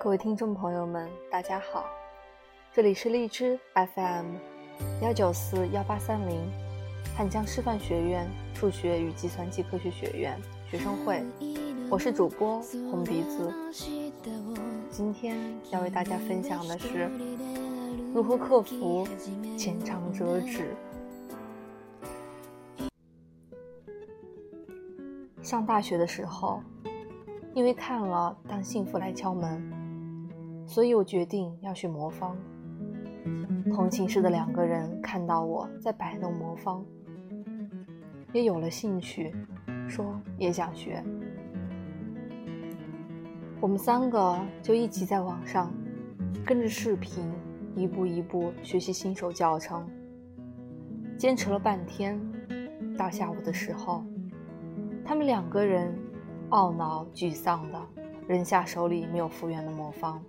各位听众朋友们，大家好，这里是荔枝 FM 幺九四幺八三零汉江师范学院数学与计算机科学学院学生会，我是主播红鼻子。今天要为大家分享的是如何克服浅尝辄止。上大学的时候，因为看了《当幸福来敲门》，所以我决定要学魔方。同寝室的两个人看到我在摆弄魔方，也有了兴趣，说也想学。我们三个就一起在网上跟着视频，一步一步学习新手教程。坚持了半天，到下午的时候。他们两个人懊恼沮丧的扔下手里没有复原的魔方，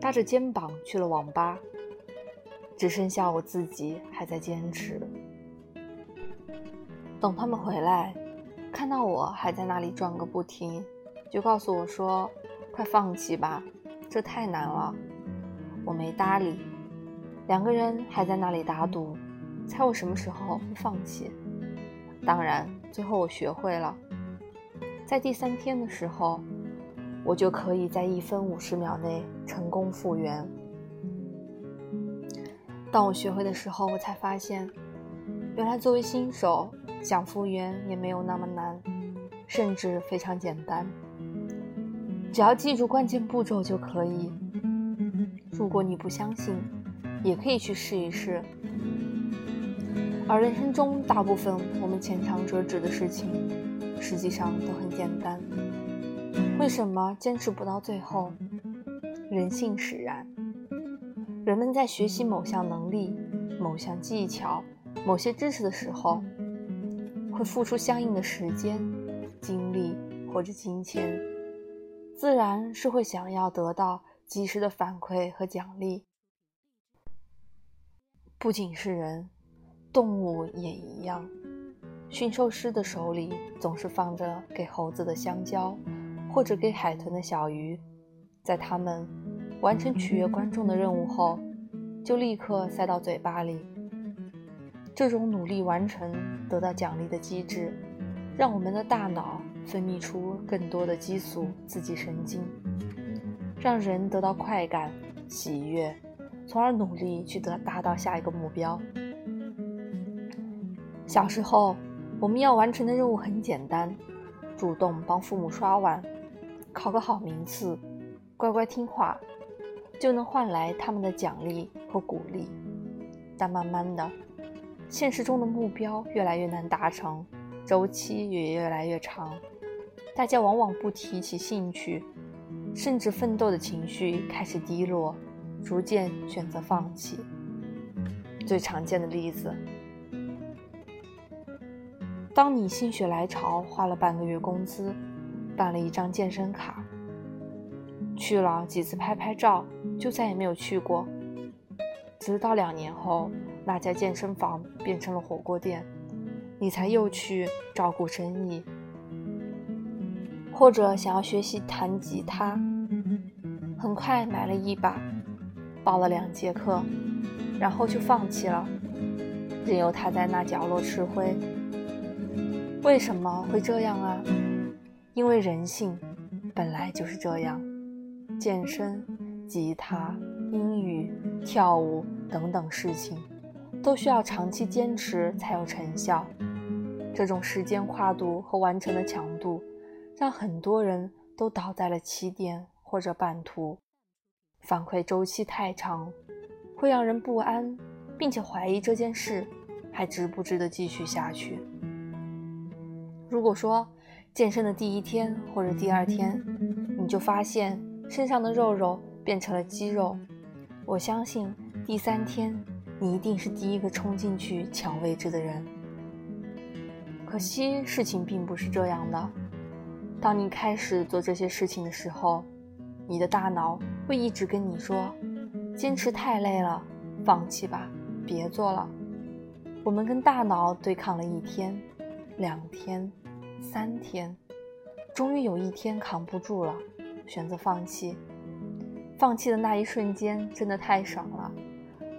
搭着肩膀去了网吧。只剩下我自己还在坚持。等他们回来，看到我还在那里转个不停，就告诉我说：“快放弃吧，这太难了。”我没搭理。两个人还在那里打赌，猜我什么时候会放弃。当然。最后我学会了，在第三天的时候，我就可以在一分五十秒内成功复原。当我学会的时候，我才发现，原来作为新手想复原也没有那么难，甚至非常简单，只要记住关键步骤就可以。如果你不相信，也可以去试一试。而人生中大部分我们浅尝辄止的事情，实际上都很简单。为什么坚持不到最后？人性使然。人们在学习某项能力、某项技巧、某些知识的时候，会付出相应的时间、精力或者金钱，自然是会想要得到及时的反馈和奖励。不仅是人。动物也一样，驯兽师的手里总是放着给猴子的香蕉，或者给海豚的小鱼，在他们完成取悦观众的任务后，就立刻塞到嘴巴里。这种努力完成得到奖励的机制，让我们的大脑分泌出更多的激素刺激神经，让人得到快感、喜悦，从而努力去得达到下一个目标。小时候，我们要完成的任务很简单：主动帮父母刷碗，考个好名次，乖乖听话，就能换来他们的奖励和鼓励。但慢慢的，现实中的目标越来越难达成，周期也越来越长，大家往往不提起兴趣，甚至奋斗的情绪开始低落，逐渐选择放弃。最常见的例子。当你心血来潮花了半个月工资，办了一张健身卡，去了几次拍拍照，就再也没有去过。直到两年后，那家健身房变成了火锅店，你才又去照顾生意。或者想要学习弹吉他，很快买了一把，报了两节课，然后就放弃了，任由它在那角落吃灰。为什么会这样啊？因为人性本来就是这样。健身、吉他、英语、跳舞等等事情，都需要长期坚持才有成效。这种时间跨度和完成的强度，让很多人都倒在了起点或者半途。反馈周期太长，会让人不安，并且怀疑这件事还值不值得继续下去。如果说健身的第一天或者第二天，你就发现身上的肉肉变成了肌肉，我相信第三天你一定是第一个冲进去抢位置的人。可惜事情并不是这样的。当你开始做这些事情的时候，你的大脑会一直跟你说：“坚持太累了，放弃吧，别做了。”我们跟大脑对抗了一天。两天，三天，终于有一天扛不住了，选择放弃。放弃的那一瞬间真的太爽了，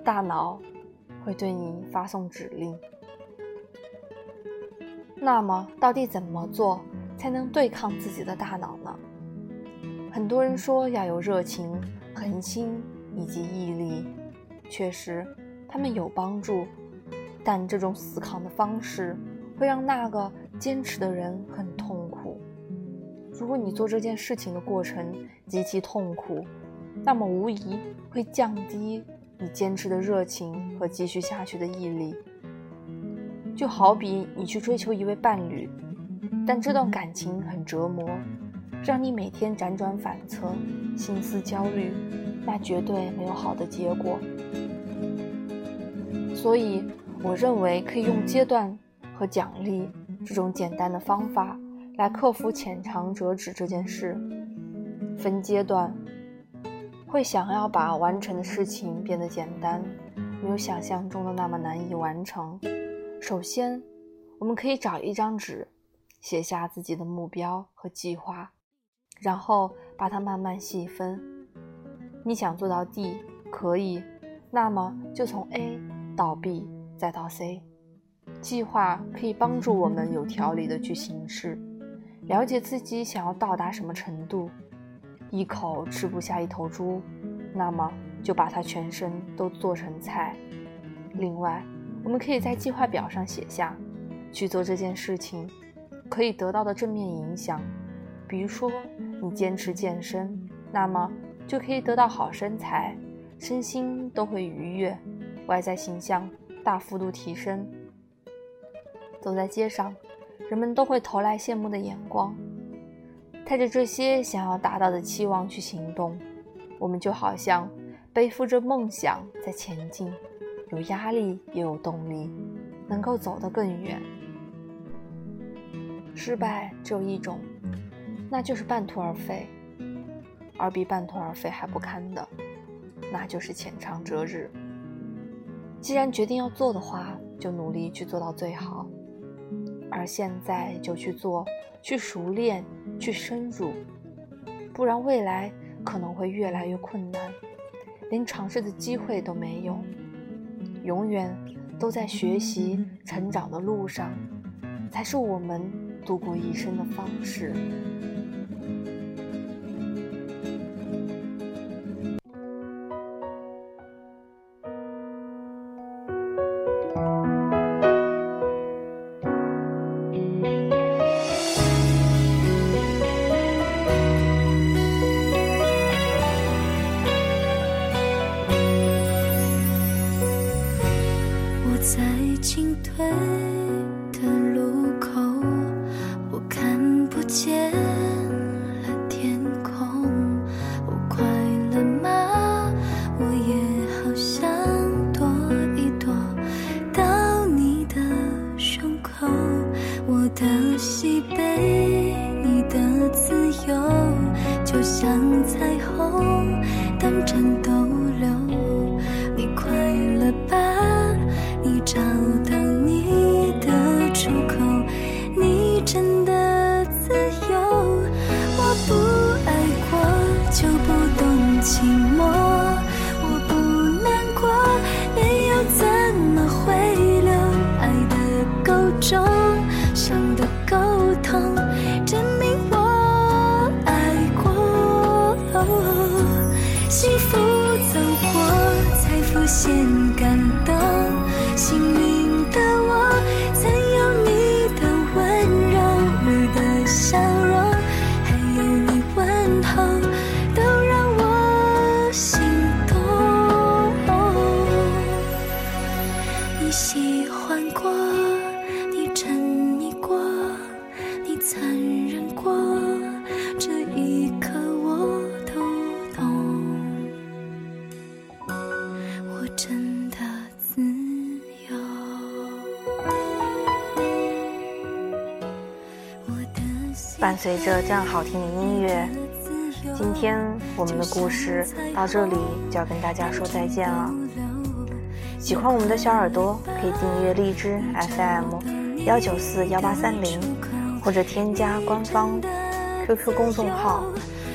大脑会对你发送指令。那么，到底怎么做才能对抗自己的大脑呢？很多人说要有热情、恒心以及毅力，确实，他们有帮助。但这种死扛的方式会让那个坚持的人很痛苦。如果你做这件事情的过程极其痛苦，那么无疑会降低你坚持的热情和继续下去的毅力。就好比你去追求一位伴侣，但这段感情很折磨，让你每天辗转反侧、心思焦虑，那绝对没有好的结果。所以，我认为可以用阶段和奖励这种简单的方法来克服浅尝辄止这件事。分阶段，会想要把完成的事情变得简单，没有想象中的那么难以完成。首先，我们可以找一张纸，写下自己的目标和计划，然后把它慢慢细分。你想做到 D，可以，那么就从 A 到 B 再到 C。计划可以帮助我们有条理的去行事，了解自己想要到达什么程度。一口吃不下一头猪，那么就把它全身都做成菜。另外，我们可以在计划表上写下，去做这件事情可以得到的正面影响。比如说，你坚持健身，那么就可以得到好身材，身心都会愉悦，外在形象大幅度提升。走在街上，人们都会投来羡慕的眼光。带着这些想要达到的期望去行动，我们就好像背负着梦想在前进。有压力也有动力，能够走得更远。失败只有一种，那就是半途而废；而比半途而废还不堪的，那就是浅尝辄止。既然决定要做的话，就努力去做到最好。而现在就去做，去熟练，去深入，不然未来可能会越来越困难，连尝试的机会都没有。永远都在学习成长的路上，才是我们度过一生的方式。回的路口我看不见了天空我快乐吗？我也好想躲一躲到你的胸口我的喜悲你的自由就像彩虹等着寂寞，我不难过。你又怎么会留爱的够重伤的？够痛，证明我爱过。幸福走过才浮现感动，心里。你喜欢过，你沉溺过，你残忍过，这一刻我都懂。我真的自由。伴随着这样好听的音乐，今天我们的故事到这里就要跟大家说再见了。喜欢我们的小耳朵可以订阅荔枝 FM 幺九四幺八三零，或者添加官方 QQ 公众号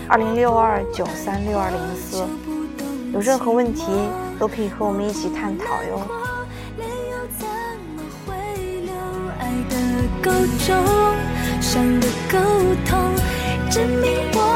二零六二九三六二零四，有任何问题都可以和我们一起探讨哟。沟，伤的沟通，证明我。